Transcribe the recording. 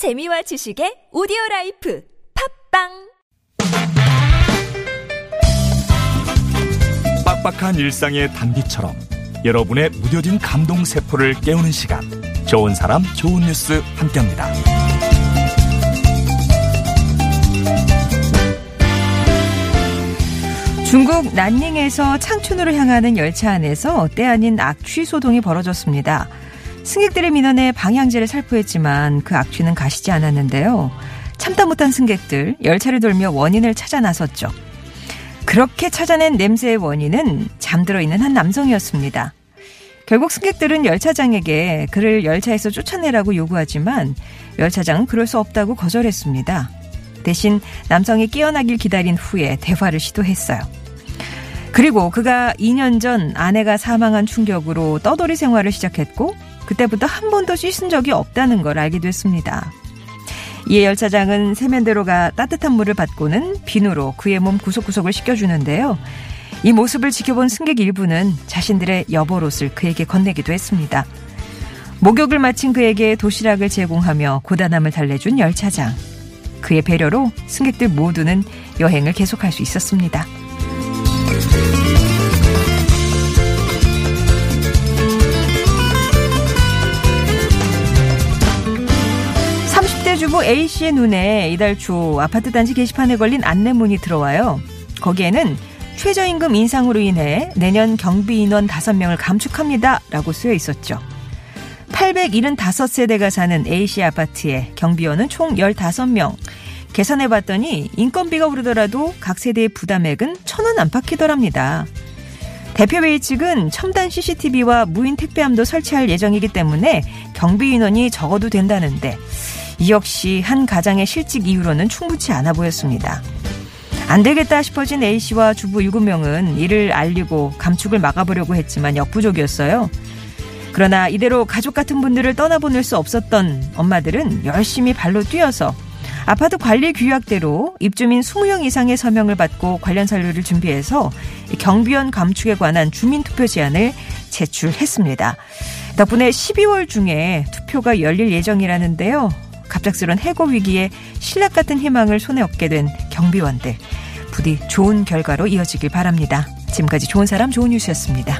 재미와 지식의 오디오 라이프 팟빵 빡빡한 일상의 단비처럼 여러분의 무뎌진 감동 세포를 깨우는 시간 좋은 사람 좋은 뉴스 함께합니다. 중국 난닝에서 창춘으로 향하는 열차 안에서 때 아닌 악취 소동이 벌어졌습니다. 승객들의 민원에 방향제를 살포했지만 그 악취는 가시지 않았는데요. 참다 못한 승객들 열차를 돌며 원인을 찾아 나섰죠. 그렇게 찾아낸 냄새의 원인은 잠들어 있는 한 남성이었습니다. 결국 승객들은 열차장에게 그를 열차에서 쫓아내라고 요구하지만 열차장은 그럴 수 없다고 거절했습니다. 대신 남성이 깨어나길 기다린 후에 대화를 시도했어요. 그리고 그가 2년 전 아내가 사망한 충격으로 떠돌이 생활을 시작했고 그때부터 한 번도 씻은 적이 없다는 걸 알게 됐습니다. 이에 열차장은 세면대로가 따뜻한 물을 받고는 비누로 그의 몸 구석구석을 씻겨주는데요. 이 모습을 지켜본 승객 일부는 자신들의 여벌옷을 그에게 건네기도 했습니다. 목욕을 마친 그에게 도시락을 제공하며 고단함을 달래준 열차장. 그의 배려로 승객들 모두는 여행을 계속할 수 있었습니다. 30대 주부 A씨의 눈에 이달 초 아파트 단지 게시판에 걸린 안내문이 들어와요. 거기에는 최저임금 인상으로 인해 내년 경비 인원 5명을 감축합니다. 라고 쓰여 있었죠. 875세대가 사는 A씨 아파트에 경비원은 총 15명. 계산해 봤더니 인건비가 오르더라도 각 세대의 부담액은 천 원 안팎이더랍니다. 대표회의 측은 첨단 CCTV와 무인 택배함도 설치할 예정이기 때문에 경비 인원이 적어도 된다는데 이 역시 한 가장의 실직 이유로는 충분치 않아 보였습니다. 안 되겠다 싶어진 A씨와 주부 7명은 이를 알리고 감축을 막아보려고 했지만 역부족이었어요. 그러나 이대로 가족 같은 분들을 떠나보낼 수 없었던 엄마들은 열심히 발로 뛰어서 아파트 관리 규약대로 입주민 20명 이상의 서명을 받고 관련 서류를 준비해서 경비원 감축에 관한 주민투표 제안을 제출했습니다. 덕분에 12월 중에 투표가 열릴 예정이라는데요. 갑작스런 해고 위기에 신락 같은 희망을 손에 얻게 된 경비원들. 부디 좋은 결과로 이어지길 바랍니다. 지금까지 좋은 사람 좋은 뉴스였습니다.